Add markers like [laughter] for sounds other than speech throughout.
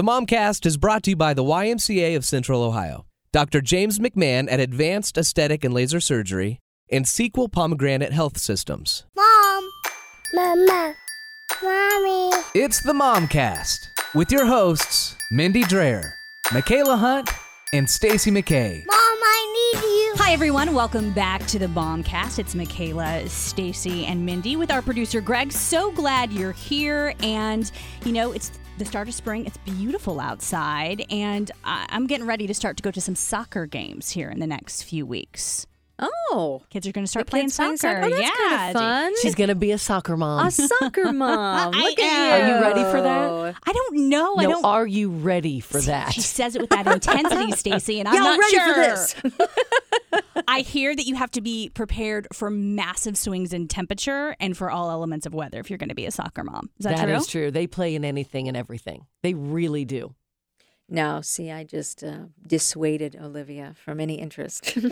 The Momcast is brought to you by the YMCA of Central Ohio, Dr. James McMahon at Advanced Aesthetic and Laser Surgery, and Sequel Pomegranate Health Systems. Mom. Mama. Mommy. It's the Momcast with your hosts, Mindy Dreher, Michaela Hunt, and Stacy McKay. Mom, I need you. Hi, everyone. Welcome back to the Momcast. It's Michaela, Stacy, and Mindy with our producer, Greg. So glad you're here. And, you know, it's the start of spring. It's beautiful outside. And I- I'm getting ready to start to go to some soccer games here in the next few weeks. Oh, Kids are going to start playing soccer. soccer? Oh, that's yeah. kinda fun. She's gonna be a soccer mom. a soccer [laughs] mom. I Look am. you. Are you ready for that? I don't know. I no, don't. are you ready for that? She says it with that intensity, Stacy, and [laughs] I'm Y'all not ready sure. for this? [laughs] I hear that you have to be prepared for massive swings in temperature and for all elements of weather if you're going to be a soccer mom. Is that, That true? is true. They play in anything and everything. They really do. No, see, I just uh, dissuaded Olivia from any interest [laughs] in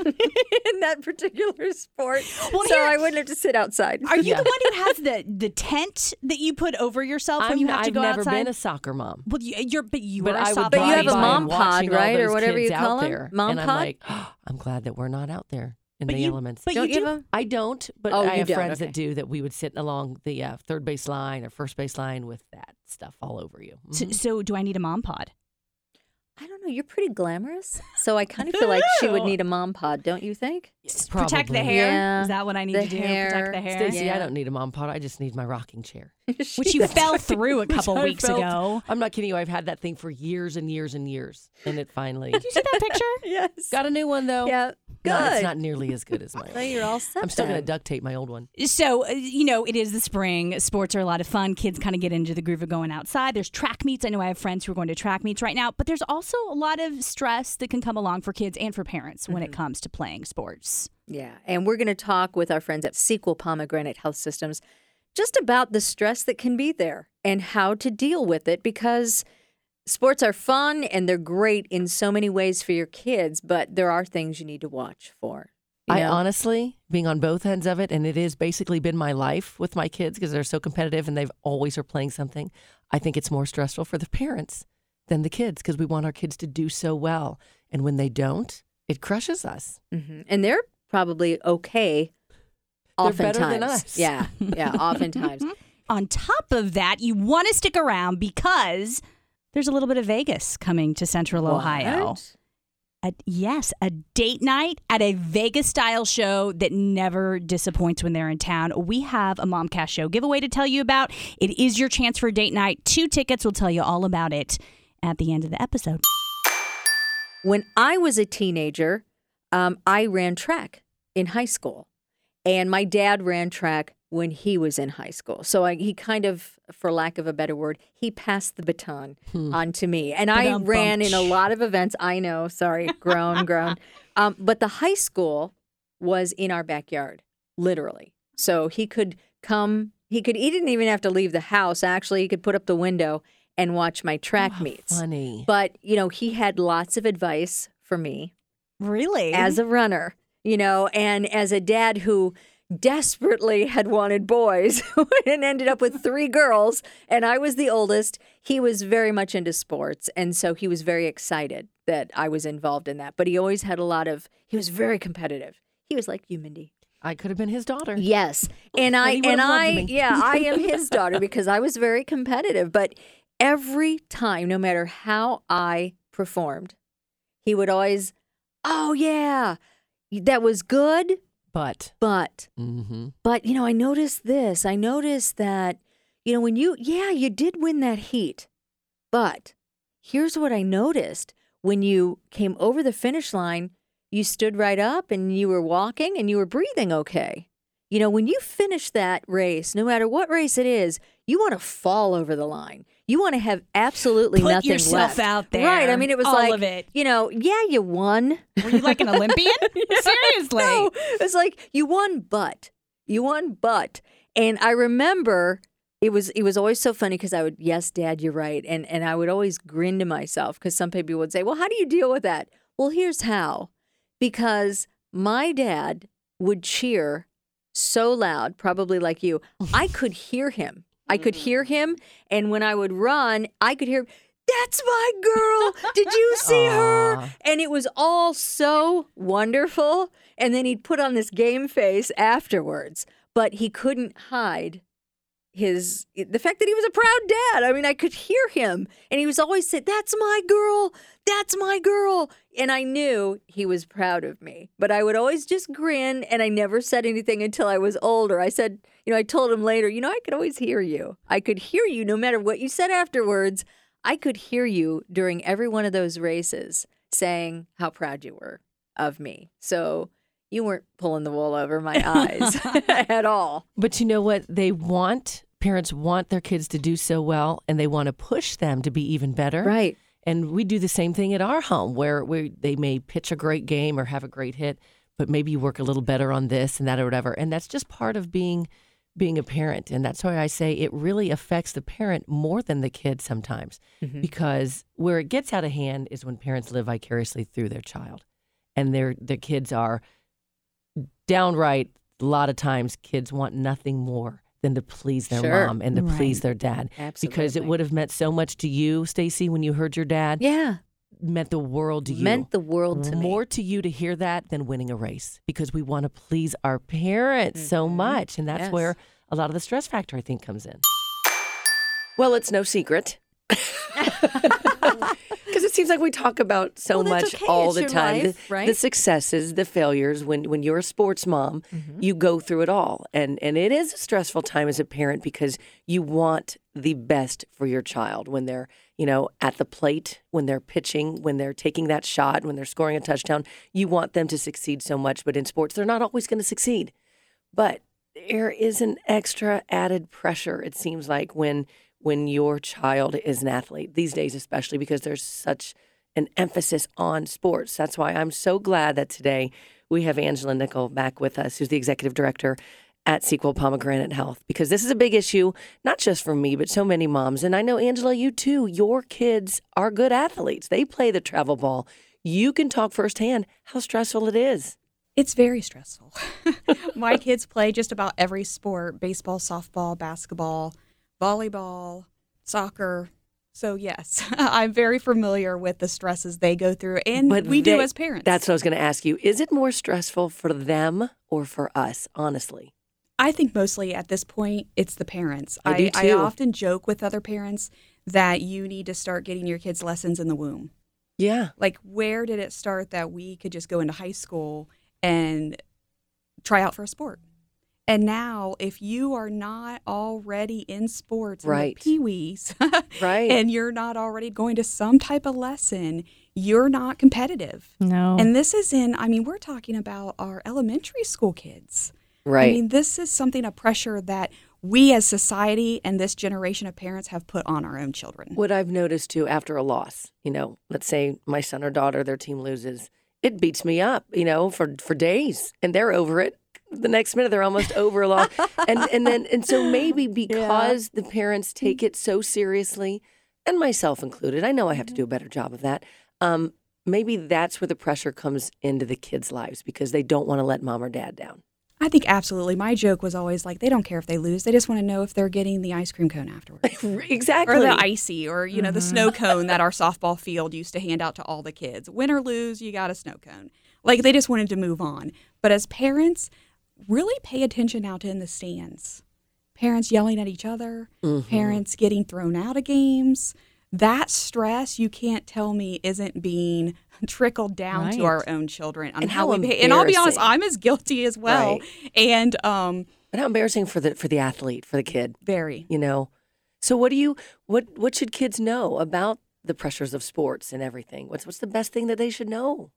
that particular sport. Well, so here- I wouldn't have to sit outside. Are you Yeah. the one who has [laughs] the the tent that you put over yourself when I'm, you have to I've go never outside? been a soccer mom. well, you, you're but you But are a I would softball But you have a mom pod, right, or whatever you call call 'em? there, Mom and I'm pod? like, [gasps] I'm glad that we're not out there in But the you- elements. but Don't you you do- have a- I don't, but Oh, I have friends okay. that do that. We would sit along the uh, third base line or first base line with that stuff all over you. So, Mhm. so do I need a mom pod? I don't know. You're pretty glamorous, so I kind of feel like she would need a mom pod, don't you think? Protect the hair. Yeah. Is that what I need The to do? hair. Protect the hair. Stacy, Yeah. I don't need a mom pod. I just need my rocking chair. [laughs] Which you fell through a [laughs] couple I weeks felt- ago. I'm not kidding you. I've had that thing for years and years and years, and it finally Did you see that picture? [laughs] yes. got a new one though. Yeah. Good. No, it's not nearly as good as mine. [laughs] Well, you're all set. I'm still going to duct tape my old one. So, uh, you know, it is the spring. Sports are a lot of fun. Kids kind of get into the groove of going outside. There's track meets. I know I have friends who are going to track meets right now, but there's also a lot of stress that can come along for kids and for parents when it comes to playing sports. Yeah, and we're going to talk with our friends at Sequel Pomegranate Health Systems just about the stress that can be there and how to deal with it because sports are fun and they're great in so many ways for your kids, but there are things you need to watch for. you I honestly, being on both ends of it, and it has basically been my life with my kids because they're so competitive and they've always are playing something. I think it's more stressful for the parents than the kids because we want our kids to do so well, and when they don't, it crushes us. Mhm. And they're probably okay. They're better than oftentimes. us. Yeah, yeah, [laughs] oftentimes. On top of that, you want to stick around because there's a little bit of Vegas coming to Central Ohio. A, yes, a date night at a Vegas style show that never disappoints when they're in town. We have a Momcast show giveaway to tell you about. It is your chance for a date night. Two tickets. We'll tell you all about it at the end of the episode. When I was a teenager, um, I ran track in high school, and my dad ran track when he was in high school. So I, he kind of, for lack of a better word, he passed the baton on to me, and I ran in a lot of events. I know, sorry, [laughs] grown, grown, um, but the high school was in our backyard, literally. So he could come. He could. He didn't even have to leave the house. Actually, he could put up the window and watch my track How meets. Funny. But, you know, he had lots of advice for me Really? as a runner, you know, and as a dad who desperately had wanted boys [laughs] and ended up with three girls, and I was the oldest, he was very much into sports. And so he was very excited that I was involved in that. But he always had a lot of, he was very competitive. He was like you, Mindy. I could have been his daughter. Yes. [laughs] And I he and I yeah, I am [laughs] his daughter because I was very competitive, but every time no matter how I performed, he would always, "Oh yeah, that was good, But but hmm but you know, I noticed this. I noticed that you know when you yeah, you did win that heat. But here's what I noticed when you came over the finish line, you stood right up and you were walking and you were breathing okay. You know, when you finish that race, no matter what race it is, you want to fall over the line. You want to have absolutely Put nothing yourself left. out there. Right. I mean, it was All like, of it. you know, yeah, you won. Were you like an Olympian? [laughs] Seriously. No, it's like you won, but you won, but. And I remember it was it was always so funny because I would yes, Dad, you're right, and and I would always grin to myself because some people would say, well, how do you deal with that? Well, here's how, because my dad would cheer so loud, probably like you, I could hear him. I could mm-hmm. hear him, and when I would run, I could hear. That's my girl. Did you [laughs] see her? And it was all so wonderful. And then he'd put on this game face afterwards, but he couldn't hide his the fact that he was a proud dad. I mean, I could hear him, and he was always saying, "That's my girl. That's my girl." And I knew he was proud of me, but I would always just grin, and I never said anything until I was older. I said, you know, I told him later, you know, I could always hear you. I could hear you no matter what you said afterwards. I could hear you during every one of those races saying how proud you were of me. So you weren't pulling the wool over my eyes [laughs] [laughs] at all. But you know what? They want, parents want their kids to do so well and they want to push them to be even better. Right. And we do the same thing at our home where we, they may pitch a great game or have a great hit, but maybe you work a little better on this and that or whatever. And that's just part of being being a parent. And that's why I say it really affects the parent more than the kid sometimes. Mm-hmm. Because where it gets out of hand is when parents live vicariously through their child. And their their kids are downright a lot of times kids want nothing more than to please their Sure. mom and to please their dad because it would have meant so much to you Stacy when you heard your dad Yeah. Meant the world to you Meant the world to me. more to you to hear that than winning a race because we want to please our parents so much and that's Mm-hmm. Yes. where a lot of the stress factor I think comes in. Well, it's no secret. [laughs] Because it seems like we talk about so Well, much okay. all It's the time. life, the, right? the successes, the failures. When when you're a sports mom, Mm-hmm. you go through it all, and and it is a stressful time as a parent because you want the best for your child when they're you know at the plate, when they're pitching, when they're taking that shot, when they're scoring a touchdown. You want them to succeed so much, but in sports, they're not always going to succeed. But there is an extra added pressure. It seems like when when your child is an athlete these days, especially because there's such an emphasis on sports. That's why I'm so glad that today we have Angela Nickel back with us, who's the executive director at Sequel Pomegranate Health, because this is a big issue, not just for me, but so many moms. And I know, Angela, you too. Your kids are good athletes, they play the travel ball. You can talk firsthand how stressful it is. It's very stressful. [laughs] [laughs] My kids play just about every sport baseball, softball, basketball, volleyball, soccer. So, yes, [laughs] I'm very familiar with the stresses they go through, and But we do as parents. That's what I was going to ask you. Is it more stressful for them or for us, honestly? I think mostly at this point, it's the parents. I do too. I often joke with other parents that you need to start getting your kids lessons in the womb. Yeah. Like, where did it start that we could just go into high school and try out for a sport? And now, if you are not already in sports, in the Right. pee-wees, [laughs] Right. and you're not already going to some type of lesson, you're not competitive. No. And this is in, I mean, we're talking about our elementary school kids. Right. I mean, this is something, a pressure that we as society and this generation of parents have put on our own children. What I've noticed too after a loss, you know, let's say my son or daughter, their team loses, it beats me up, you know, for for days, and they're over it. The next minute, they're almost over a loss, [laughs] and and then and so maybe because the parents take it so seriously, and myself included, I know I have to do a better job of that. Um, maybe that's where the pressure comes into the kids' lives because they don't want to let mom or dad down. I think absolutely. My joke was always like, they don't care if they lose. They just want to know if they're getting the ice cream cone afterwards. [laughs] exactly. or the icy, or, you know, the mm-hmm. snow cone that our softball field used to hand out to all the kids. Win or lose, you got a snow cone. Like they just wanted to move on. But as parents, really pay attention out in the stands. Parents yelling at each other, mm-hmm. parents getting thrown out of games. That stress, you can't tell me, isn't being [laughs] trickled down to our own children on And how, how we behave. And I'll be honest. I'm as guilty as well. And um, But how embarrassing for the for the athlete, for the kid. very. you know so what do you what what should kids know about the pressures of sports and everything what's what's the best thing that they should know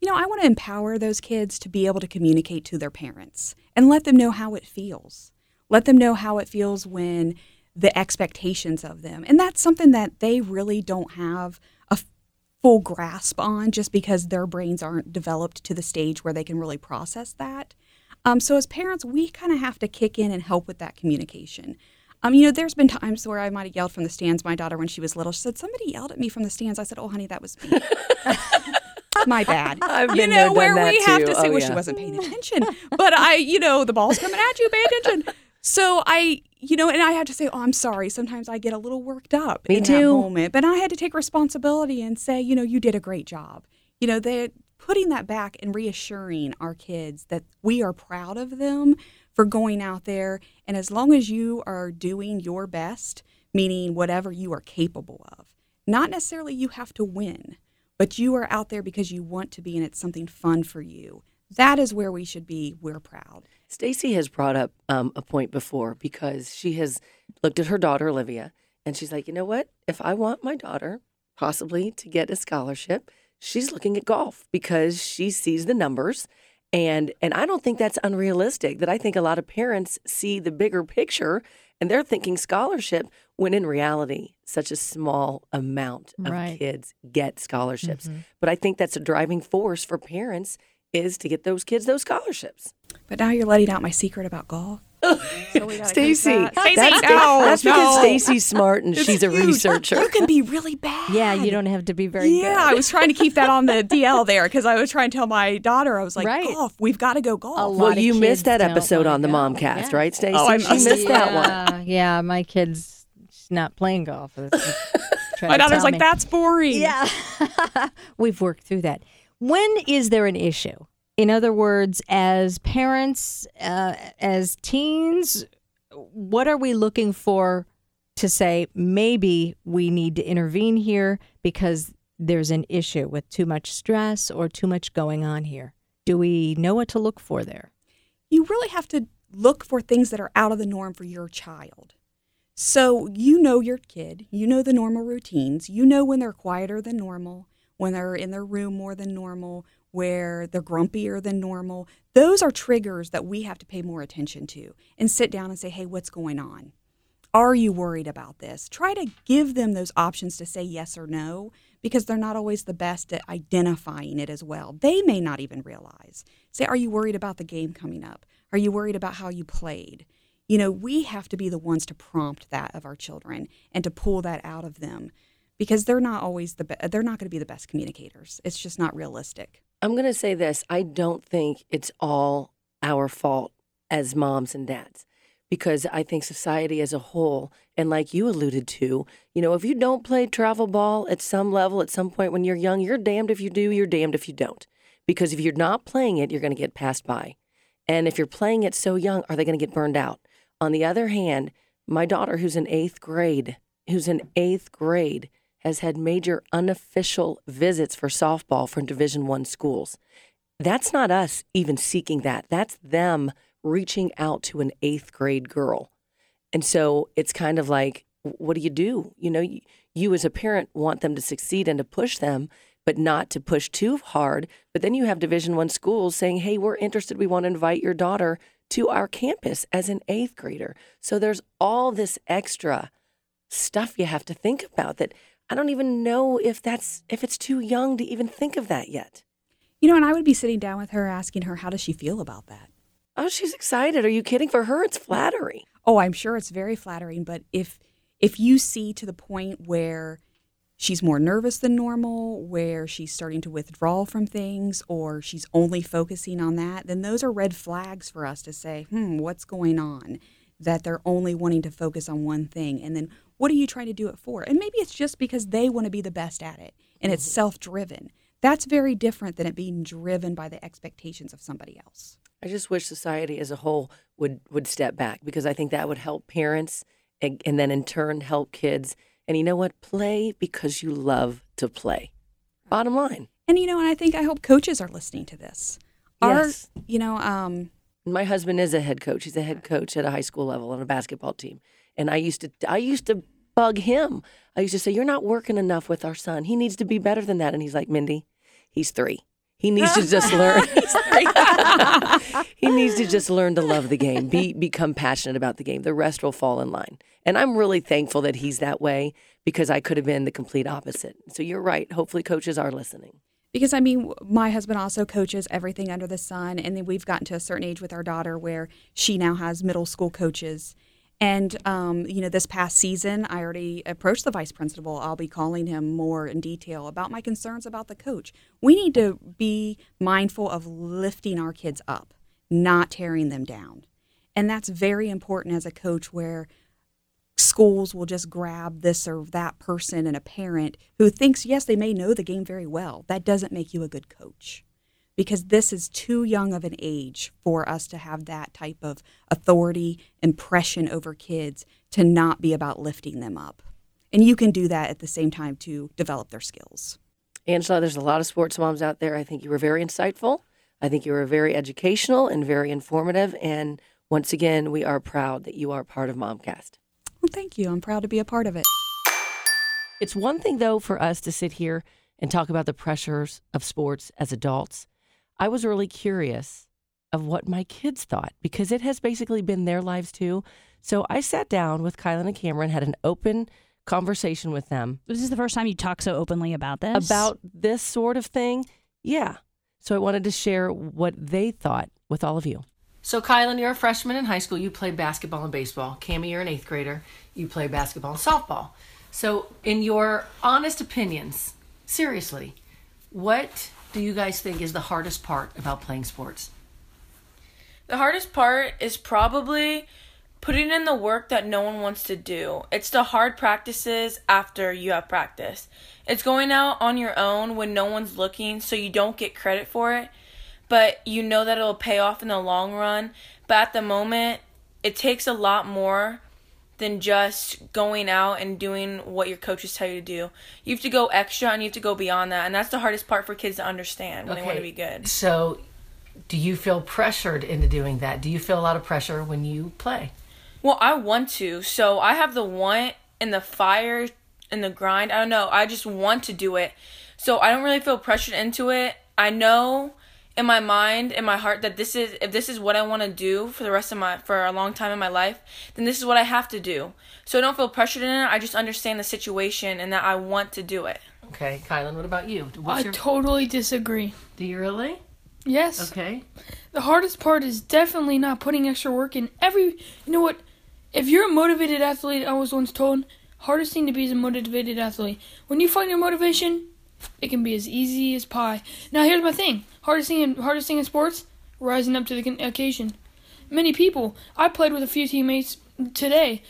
You know, I want to empower those kids to be able to communicate to their parents and let them know how it feels. Let them know how it feels when the expectations of them. And that's something that they really don't have a full grasp on just because their brains aren't developed to the stage where they can really process that. Um, so as parents, we kind of have to kick in and help with that communication. Um, you know, there's been times where I might have yelled from the stands. My daughter, when she was little, she said, "Somebody yelled at me from the stands." I said, "Oh, honey, that was me." [laughs] My bad. [laughs] I've you know where we have to say, Oh, "Well, yeah. she wasn't paying attention," but I, you know, the ball's coming at you. Pay attention. So I, you know, and I had to say, "Oh, I'm sorry." Sometimes I get a little worked up Me in too. that moment, but I had to take responsibility and say, you know, you did a great job. You know, they putting that back and reassuring our kids that we are proud of them for going out there, and as long as you are doing your best, meaning whatever you are capable of, not necessarily you have to win, but you are out there because you want to be, and it's something fun for you. That is where we should be. We're proud. Stacy has brought up um, a point before because she has looked at her daughter Olivia and she's like, you know what? If I want my daughter possibly to get a scholarship, she's looking at golf because she sees the numbers. And and I don't think that's unrealistic. That I think a lot of parents see the bigger picture and they're thinking scholarship when in reality such a small amount of Right. kids get scholarships. But I think that's a driving force for parents is to get those kids those scholarships. But now you're letting out my secret about golf. [laughs] So we gotta Stacy, that- that's, no, that's because. Stacy's smart and It's she's a huge. researcher. You can be really bad. Yeah, you don't have to be very yeah, good. I was trying to keep that on the [laughs] DL there because I was trying to tell my daughter, I was like, Right. golf, we've got to go golf. Well, you missed that episode on the go. Momcast, Yeah. right, Stacy? Oh, I missed missed it. that one. Yeah, yeah, my kid's not playing golf. [laughs] my daughter's like, that's boring. Yeah. We've worked through that. When is there an issue? In other words, as parents, uh, as teens, what are we looking for to say maybe we need to intervene here because there's an issue with too much stress or too much going on here? Do we know what to look for there? you really have to look for things that are out of the norm for your child. So you know your kid, you know the normal routines, you know when they're quieter than normal, when they're in their room more than normal, where they're grumpier than normal. Those are triggers that we have to pay more attention to and sit down and say, hey, what's going on? Are you worried about this? Try to give them those options to say yes or no because they're not always the best at identifying it as well. They may not even realize. Say, are you worried about the game coming up? Are you worried about how you played? You know, we have to be the ones to prompt that of our children and to pull that out of them because they're not always the be- they're not going to be the best communicators. It's just not realistic. I'm going to say this. I don't think it's all our fault as moms and dads because I think society as a whole, and like you alluded to, you know, if you don't play travel ball at some level, at some point when you're young, you're damned if you do, you're damned if you don't. Because if you're not playing it, you're going to get passed by. And if you're playing it so young, are they going to get burned out? On the other hand, my daughter, who's in eighth grade, who's in eighth grade, has had major unofficial visits for softball from Division One schools. That's not us even seeking that. That's them reaching out to an eighth grade girl. And so it's kind of like, what do you do? You know, you, you as a parent want them to succeed and to push them, but not to push too hard. But then you have Division One schools saying, "Hey, we're interested. We want to invite your daughter to our campus as an eighth grader." So there's all this extra stuff you have to think about that I don't even know if that's if it's too young to even think of that yet. You know, and I would be sitting down with her asking her how does she feel about that? Oh, she's excited. Are you kidding? For her, it's flattery. Oh, I'm sure it's very flattering, but if if you see to the point where she's more nervous than normal, where she's starting to withdraw from things, or she's only focusing on that, then those are red flags for us to say, hmm, what's going on? That they're only wanting to focus on one thing. And then what are you trying to do it for? And maybe it's just because they want to be the best at it and it's self driven. That's very different than it being driven by the expectations of somebody else. I just wish society as a whole would would step back because I think that would help parents and, and then in turn help kids. And you know what? Play because you love to play. Bottom line. And you know, and I think I hope coaches are listening to this. Yes. You know, um, My husband is a head coach. He's a head coach at a high school level on a basketball team. And I used to I used to bug him. I used to say, You're not working enough with our son. He needs to be better than that. And he's like, Mindy, he's three. He needs to just learn. [laughs] [laughs] he needs to just learn to love the game, be become passionate about the game. The rest will fall in line. And I'm really thankful that he's that way because I could have been the complete opposite. So you're right. Hopefully coaches are listening. because I mean, my husband also coaches everything under the sun, and then we've gotten to a certain age with our daughter where she now has middle school coaches. And um, you know, this past season, I already approached the vice principal. I'll be calling him more in detail about my concerns about the coach. We need to be mindful of lifting our kids up, not tearing them down. And that's very important as a coach where schools will just grab this or that person and a parent who thinks, yes, they may know the game very well. That doesn't make you a good coach because this is too young of an age for us to have that type of authority, impression over kids to not be about lifting them up. And you can do that at the same time to develop their skills. Angela, there's a lot of sports moms out there. I think you were very insightful. I think you were very educational and very informative. And once again, we are proud that you are part of Momcast. Well, thank you. I'm proud to be a part of it. It's one thing, though, for us to sit here and talk about the pressures of sports as adults. I was really curious of what my kids thought because it has basically been their lives too. So I sat down with Kylan and Cameron, had an open conversation with them This is the first time you talk so openly about this. about this sort of thing. Yeah. So I wanted to share what they thought with all of you. So, Kylan, you're a freshman in high school. You play basketball and baseball. Cami, you're an eighth grader. You play basketball and softball. So, in your honest opinions, seriously, what do you guys think is the hardest part about playing sports? The hardest part is probably putting in the work that no one wants to do. It's the hard practices after you have practice. It's going out on your own when no one's looking so you don't get credit for it, but you know that it'll pay off in the long run. But at the moment, it takes a lot more than just going out and doing what your coaches tell you to do. You have to go extra and you have to go beyond that. And that's the hardest part for kids to understand when they want to be good. So, do you feel pressured into doing that? Do you feel a lot of pressure when you play? Well, I want to. So I have the want and the fire and the grind. I don't know. I just want to do it. So I don't really feel pressured into it. I know in my mind, in my heart that this is if this is what I want to do for the rest of my for a long time in my life, then this is what I have to do. So I don't feel pressured in it. I just understand the situation and that I want to do it. Okay, Kylan, what about you? What's I your, totally disagree. do you really? Yes. Okay. The hardest part is definitely not putting extra work in. Every, you know what? If you're a motivated athlete, I was once told, hardest thing to be is a motivated athlete. When you find your motivation, it can be as easy as pie. Now here's my thing: hardest thing, in, hardest thing in sports, rising up to the occasion. Many people. I played with a few teammates today,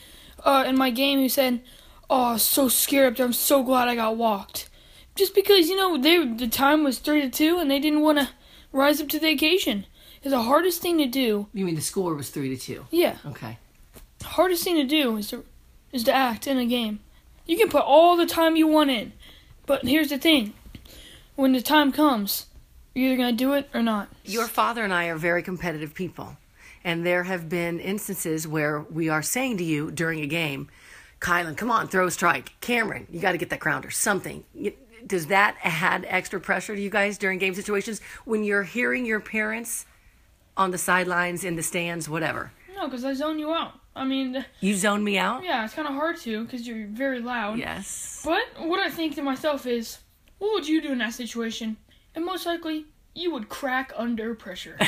uh, in my game who said, "Oh, so scared up there. I'm so glad I got walked." Just because you know they the time was three to two and they didn't want to rise up to the occasion. It's the hardest thing to do. You mean the score was three to two? Yeah, Okay. hardest thing to do is to is to act in a game. You can put all the time you want in, but here's the thing: when the time comes, you're either gonna do it or not. Your father and I are very competitive people. And there have been instances where we are saying to you during a game, Kylan, come on, throw a strike. Cameron, you got to get that grounder. Something. Does that add extra pressure to you guys during game situations when you're hearing your parents on the sidelines, in the stands, whatever? No, because I zone you out. I mean, You zone me out? yeah, it's kind of hard to because you're very loud. Yes. But what I think to myself is, what would you do in that situation? And most likely, you would crack under pressure. [laughs]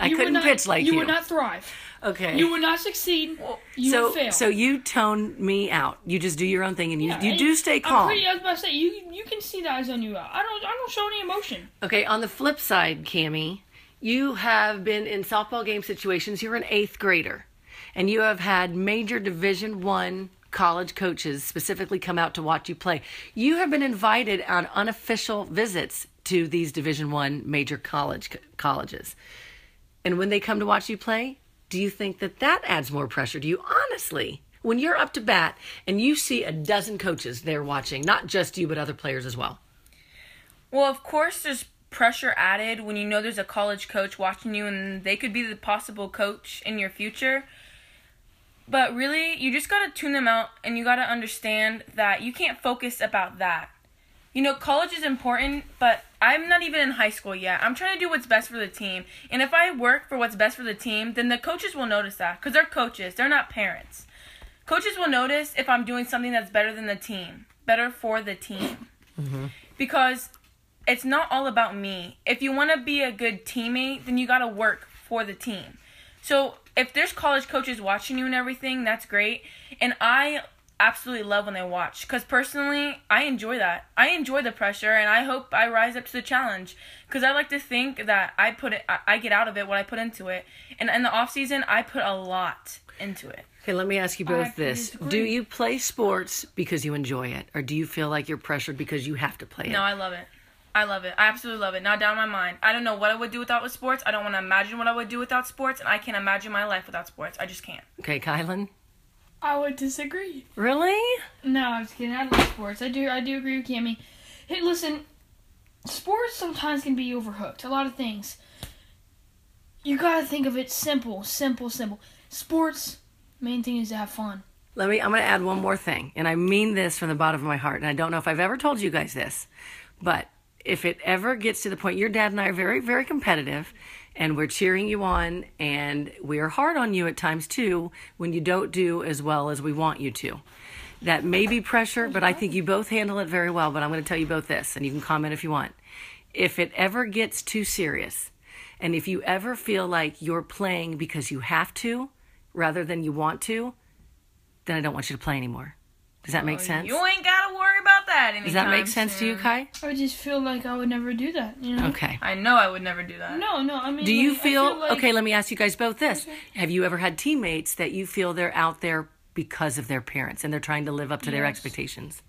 I You couldn't not- pitch like you. You would not thrive. Okay. You would not succeed. You so, would fail. so you tone me out. You just do your own thing, and you, Yeah, you and do stay calm. I'm pretty, I was about to say you you can see the eyes on you. I don't I don't show any emotion. Okay, on the flip side, Cami, you have been in softball game situations. You're an eighth grader, and you have had major Division One college coaches specifically come out to watch you play. You have been invited on unofficial visits to these Division One major college colleges, and when they come to watch you play, do you think that that adds more pressure to you? Honestly. When you're up to bat and you see a dozen coaches there watching, not just you, but other players as well. Well, of course, there's pressure added when you know there's a college coach watching you and they could be the possible coach in your future. But really, you just gotta tune them out and you gotta understand that you can't focus about that. You know, college is important, but I'm not even in high school yet. I'm trying to do what's best for the team. And if I work for what's best for the team, then the coaches will notice that because they're coaches, they're not parents. Coaches will notice if I'm doing something that's better than the team, better for the team. Mm-hmm. Because it's not all about me. If you want to be a good teammate, then you got to work for the team. So if there's college coaches watching you and everything, that's great. And I absolutely love when they watch because personally i enjoy that i enjoy the pressure and i hope i rise up to the challenge because i like to think that i put it I, get out of it what i put into it and in the off season i put a lot into it Okay, let me ask you both this. Do you play sports because you enjoy it, or do you feel like you're pressured because you have to play it? no i love it i love it i absolutely love it not down my mind i don't know what i would do without with sports i don't want to imagine what i would do without sports and i can't imagine my life without sports i just can't Okay, Kylan? I would disagree. Really? No, I'm just kidding. I love sports. I do. I do agree with Cami. Hey, listen. Sports sometimes can be overhooked. A lot of things. You gotta think of it simple, simple, simple. Sports. Main thing is to have fun. Let me, I'm going to add one more thing, and I mean this from the bottom of my heart, and I don't know if I've ever told you guys this, but if it ever gets to the point, your dad and I are very, very competitive, and we're cheering you on, and we're hard on you at times too when you don't do as well as we want you to. That may be pressure, but I think you both handle it very well. But I'm going to tell you both this, and you can comment if you want. If it ever gets too serious, and if you ever feel like you're playing because you have to rather than you want to, then I don't want you to play anymore. Does that make oh, sense? you ain't gotta worry about that anytime Does that make sense to you. Kai? I just feel like I would never do that. You know. Okay. i know i would never do that No, no. I mean. Do you like, I feel, like- okay? Let me ask you guys both this: Have you ever had teammates that you feel they're out there because of their parents and they're trying to live up to their expectations?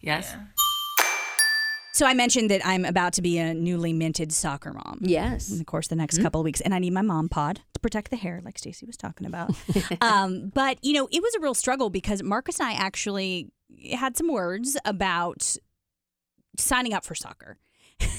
Yes. So I mentioned that I'm about to be a newly minted soccer mom. Yes. in the course of the next mm-hmm. couple of weeks, and I need my mom pod to protect the hair, like Stacy was talking about. [laughs] um, but you know, it was a real struggle because Marcus and I actually had some words about signing up for soccer.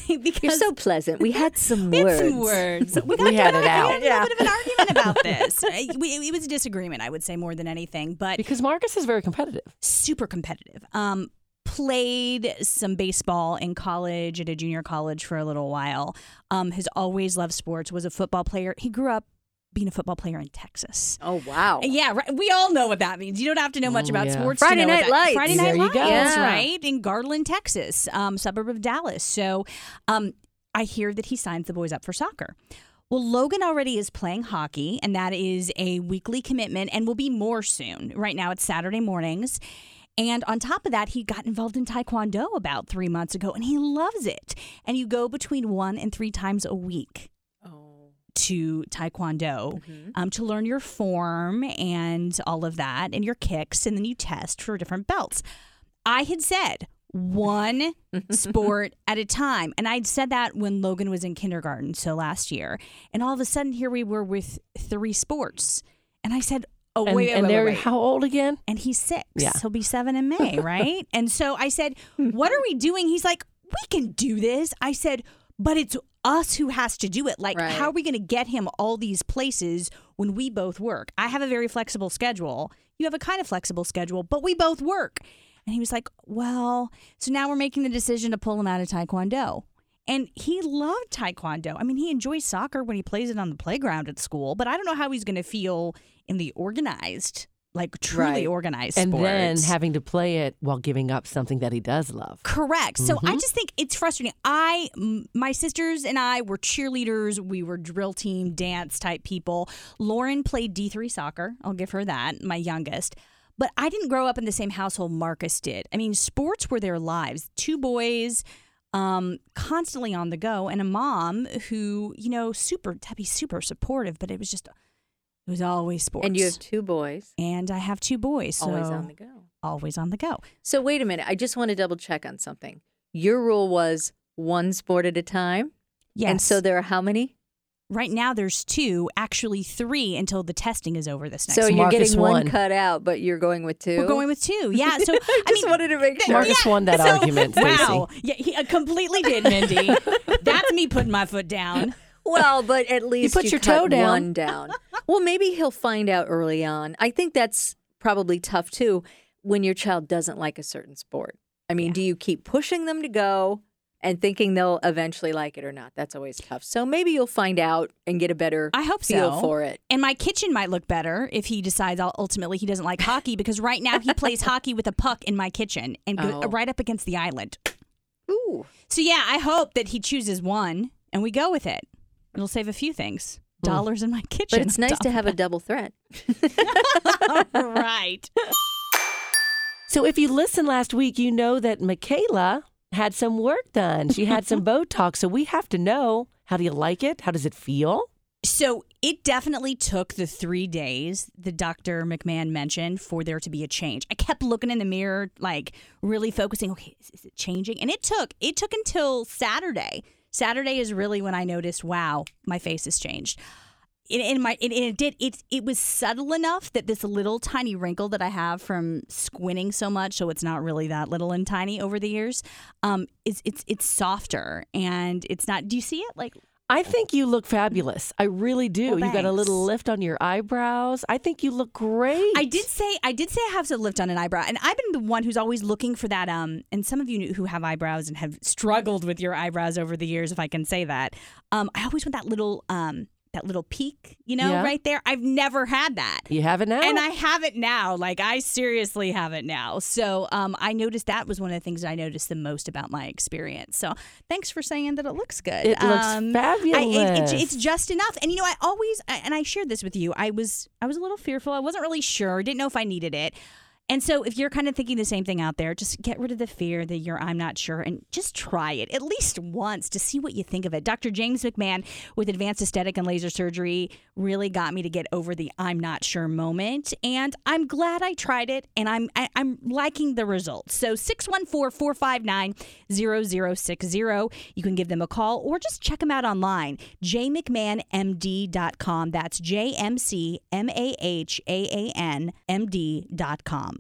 because [laughs] You're so pleasant. We had some [laughs] we words. had some words. We, We had it out. had a little bit of an argument about this. Uh, we, it was a disagreement, I would say, more than anything. But Because Marcus is very competitive. super competitive. Um, played some baseball in college at a junior college for a little while. Um, has always loved sports. Was a football player. He grew up being a football player in Texas. Oh wow. Yeah, right. we all know what that means. You don't have to know much Oh, about yeah. sports. to Friday know what Night that- Lights. Friday Night There you Lights. Yeah. right in Garland, Texas, um, suburb of Dallas. So, um, I hear that he signs the boys up for soccer. Well, Logan already is playing hockey, and that is a weekly commitment, and will be more soon. Right now, it's Saturday mornings. And on top of that, he got involved in Taekwondo about three months ago, and he loves it. And you go between one and three times a week to Taekwondo um, to learn your form and all of that and your kicks, and then you test for different belts. I had said one [laughs] sport at a time, and I'd said that when Logan was in kindergarten, so last year. And all of a sudden, here we were with three sports, and I said, "Oh And, wait, wait, and wait, they're wait." how old again? and he's six. Yeah. He'll be seven in May, [laughs] right? and so I said, What are we doing? He's like, We can do this. I said, But it's us who has to do it. Like, Right. how are we going to get him all these places when we both work? I have a very flexible schedule. You have a kind of flexible schedule, but we both work. And he was like, Well, so now we're making the decision to pull him out of Taekwondo. And he loved Taekwondo. I mean, he enjoys soccer when he plays it on the playground at school, but I don't know how he's going to feel in the organized, like truly Right. organized And then having to play it while giving up something that he does love. Correct. So Mm-hmm. I just think it's frustrating. i my sisters and I were cheerleaders. We were drill team, dance type people. Lauren played D3 soccer. I'll give her that, my youngest. But I didn't grow up in the same household Marcus did. I mean, sports were their lives. Two boys, um, constantly on the go, and a mom who, you know, super, to be super supportive, but it was just, it was always sports. And you have two boys, And I have two boys. So always on the go. Always on the go. So wait a minute. I just want to double check on something. Your rule was one sport at a time. Yes. And so there are how many? Right now, there's two, actually three, until the testing is over this next so month. you're Marcus getting one won. cut out, but you're going with 2 We're going with two. Yeah. So I [laughs] I just mean, wanted to make sure. Marcus won that so- argument, Stacy. Wow. Yeah, he uh, completely did, Mindy. [laughs] That's me putting my foot down. Well, but at least you put your cut toe down. one down. [laughs] well, maybe he'll find out early on. I think that's probably tough too when your child doesn't like a certain sport. I mean, do you keep pushing them to go and thinking they'll eventually like it or not? That's always tough. So maybe you'll find out and get a better I hope feel so. for it. And my kitchen might look better if he decides ul- ultimately he doesn't like hockey because right now he plays [laughs] hockey with a puck in my kitchen and go, Oh. right up against the island. Ooh. So yeah, I hope that he chooses one and we go with it. It'll save a few things. Hmm. Dollars in my [laughs] kitchen. But it's nice to have a [laughs] double threat. [laughs] right. So if you listened last week, you know that Michaela had some work done. She had some Botox. So we have to know how do you like it? How does it feel? So it definitely took the three days that Dr. McMahon mentioned for there to be a change. I kept looking in the mirror, like really focusing. Okay, is, is it changing? And it took it took until Saturday. Saturday is really when I noticed, wow, my face has changed. And my and it did it it was subtle enough that this little tiny wrinkle that I have from squinting so much, so it's not really that little and tiny over the years, um, it's it's it's softer and it's not. Do you see it? Like I think you look fabulous. I really do. Well, you got a little lift on your eyebrows. I think you look great. I did say I did say I have some lift on an eyebrow, and I've been the one who's always looking for that. Um, and some of you who have eyebrows and have struggled with your eyebrows over the years, if I can say that, um, I always want that little um that little peak, you know, Yeah. right there. I've never had that. You have it now. And I have it now. Like I seriously have it now. So um, I noticed that was one of the things I noticed the most about my experience. So thanks for saying that it looks good. It looks Um, I- it- fabulous. it's, it's just enough. And you know, I always I- and I shared this with you. I was I was a little fearful. I wasn't really sure. Didn't know if I needed it. And so, if you're kind of thinking the same thing out there, just get rid of the fear that you're I'm not sure and just try it at least once to see what you think of it. Dr. James McMahon with Advanced Aesthetic and Laser Surgery really got me to get over the I'm not sure moment. And I'm glad I tried it and I'm, I, I'm liking the results. So 614 459 0060. You can give them a call or just check them out online. jmcmahonmd.com. That's J M C M A H A A N M D.com.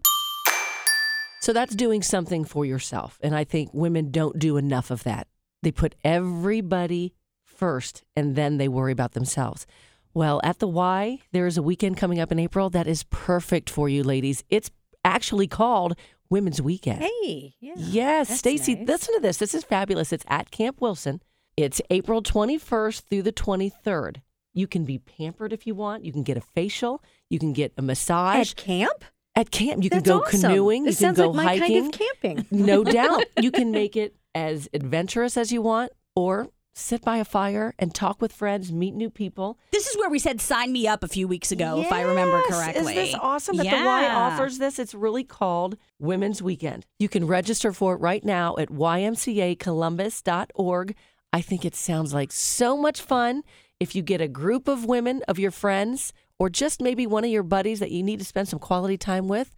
So that's doing something for yourself. And I think women don't do enough of that. They put everybody first and then they worry about themselves. Well, at the Y, there is a weekend coming up in April that is perfect for you, ladies. It's actually called Women's Weekend. Hey, yeah. Yes, Stacy, nice. listen to this. This is fabulous. It's at Camp Wilson. It's April 21st through the 23rd. You can be pampered if you want. You can get a facial. You can get a massage. At camp? At camp, you can go awesome. canoeing. This you can sounds go like my hiking. kind of camping. [laughs] no doubt. [laughs] You can make it as adventurous as you want or sit by a fire and talk with friends, meet new people. This is where we said sign me up a few weeks ago, if I remember Yes. correctly. Is this awesome that the Y offers this? It's really called Women's Weekend. You can register for it right now at ymcacolumbus.org. I think it sounds like so much fun. If you get a group of women of your friends or just maybe one of your buddies that you need to spend some quality time with,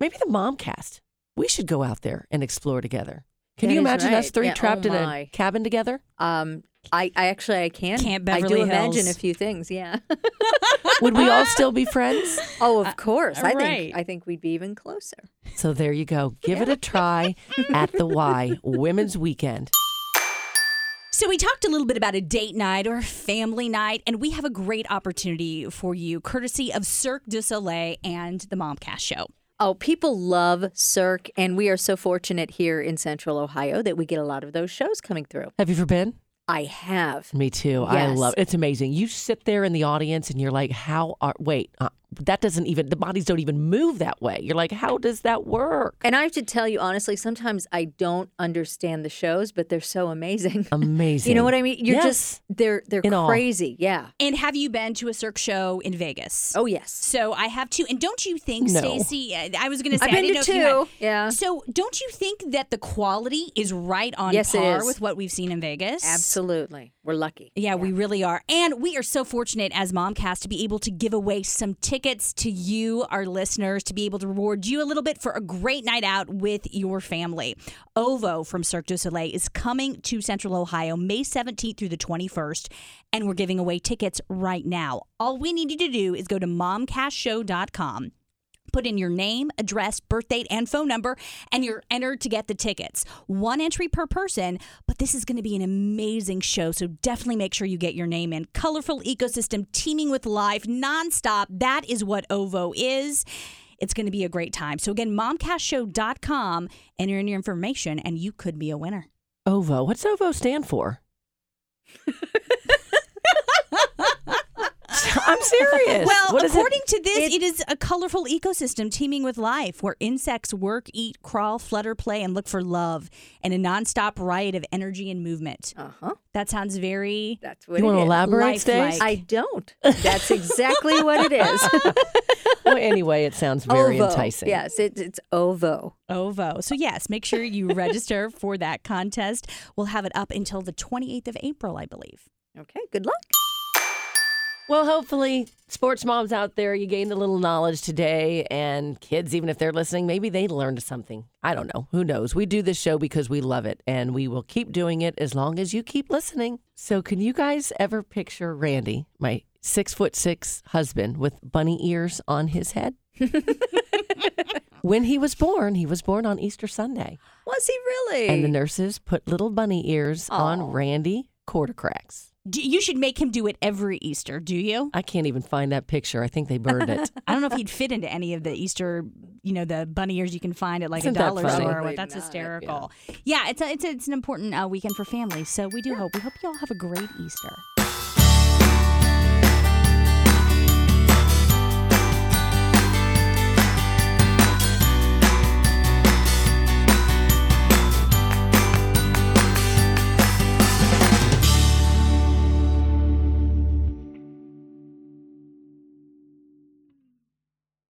maybe the Momcast. We should go out there and explore together. Can That you is imagine us three Yeah, trapped oh in a cabin together? Um, I, I actually I can. Camp I Beverly do imagine a few things. Yeah. [laughs] Would we all still be friends? [laughs] oh, of course. I right. think I think we'd be even closer. So there you go. Give it a try at the Y Women's Weekend. So we talked a little bit about a date night or a family night, and we have a great opportunity for you, courtesy of Cirque du Soleil and the Momcast Show. Oh, people love Cirque, and we are so fortunate here in Central Ohio that we get a lot of those shows coming through. Have you ever been? I have. Me too. I Yes. love it's amazing. You sit there in the audience and you're like, how are wait, uh, that doesn't even the bodies don't even move that way. You're like, how does that work? And I have to tell you honestly, sometimes I don't understand the shows, but they're so amazing. Amazing. [laughs] you know what I mean? You're Yes. just they're they're In awe. crazy. Yeah. And have you been to a Cirque show in Vegas? Oh yes. So I have too. And don't you think, No. Stacy? uh, I was going to say I've I been didn't to know if you had- two. Yeah. So don't you think that the quality is right on Yes, par with what we've seen in Vegas? Absolutely. We're lucky. Yeah, we really are. And we are so fortunate as Momcast to be able to give away some tickets to you, our listeners, to be able to reward you a little bit for a great night out with your family. OVO from Cirque du Soleil is coming to Central Ohio May 17th through the 21st, and we're giving away tickets right now. All we need you to do is go to momcastshow.com. Put in your name, address, birth date, and phone number, and you're entered to get the tickets. One entry per person, but this is going to be an amazing show. So definitely make sure you get your name in. Colorful ecosystem teeming with life nonstop. That is what OVO is. It's going to be a great time. So again, momcastshow.com, enter in your information, and you could be a winner. OVO. What's OVO stand for? [laughs] I'm serious. Well, What is it? according to this, it is a colorful ecosystem teeming with life where insects work, eat, crawl, flutter, play, and look for love and a nonstop riot of energy and movement. Uh huh. That sounds very. That's what You it want to is. elaborate, Lifelike. Stace? I don't. That's exactly what it is. [laughs] well, anyway, it sounds very ovo. enticing. Yes, it, it's ovo. OVO. So, yes, make sure you [laughs] register for that contest. We'll have it up until the 28th of April, I believe. Okay. Good luck. Well, hopefully, sports moms out there, you gained a little knowledge today, and kids, even if they're listening, maybe they learned something. I don't know. Who knows? We do this show because we love it, and we will keep doing it as long as you keep listening. So, can you guys ever picture Randy, my six foot six husband, with bunny ears on his head? [laughs] when he was born, he was born on Easter Sunday, Was he really? and the nurses put little bunny ears on. Randy Quartercracks. Do, you should make him do it every Easter, do you? I can't even find that picture. I think they burned it. [laughs] I don't know if he'd fit into any of the Easter, you know, the bunny ears you can find at like Isn't a dollar funny? store. Probably That's not. hysterical. Yeah, it's a, it's a, it's an important uh, weekend for families. So we do hope we hope you all have a great Easter.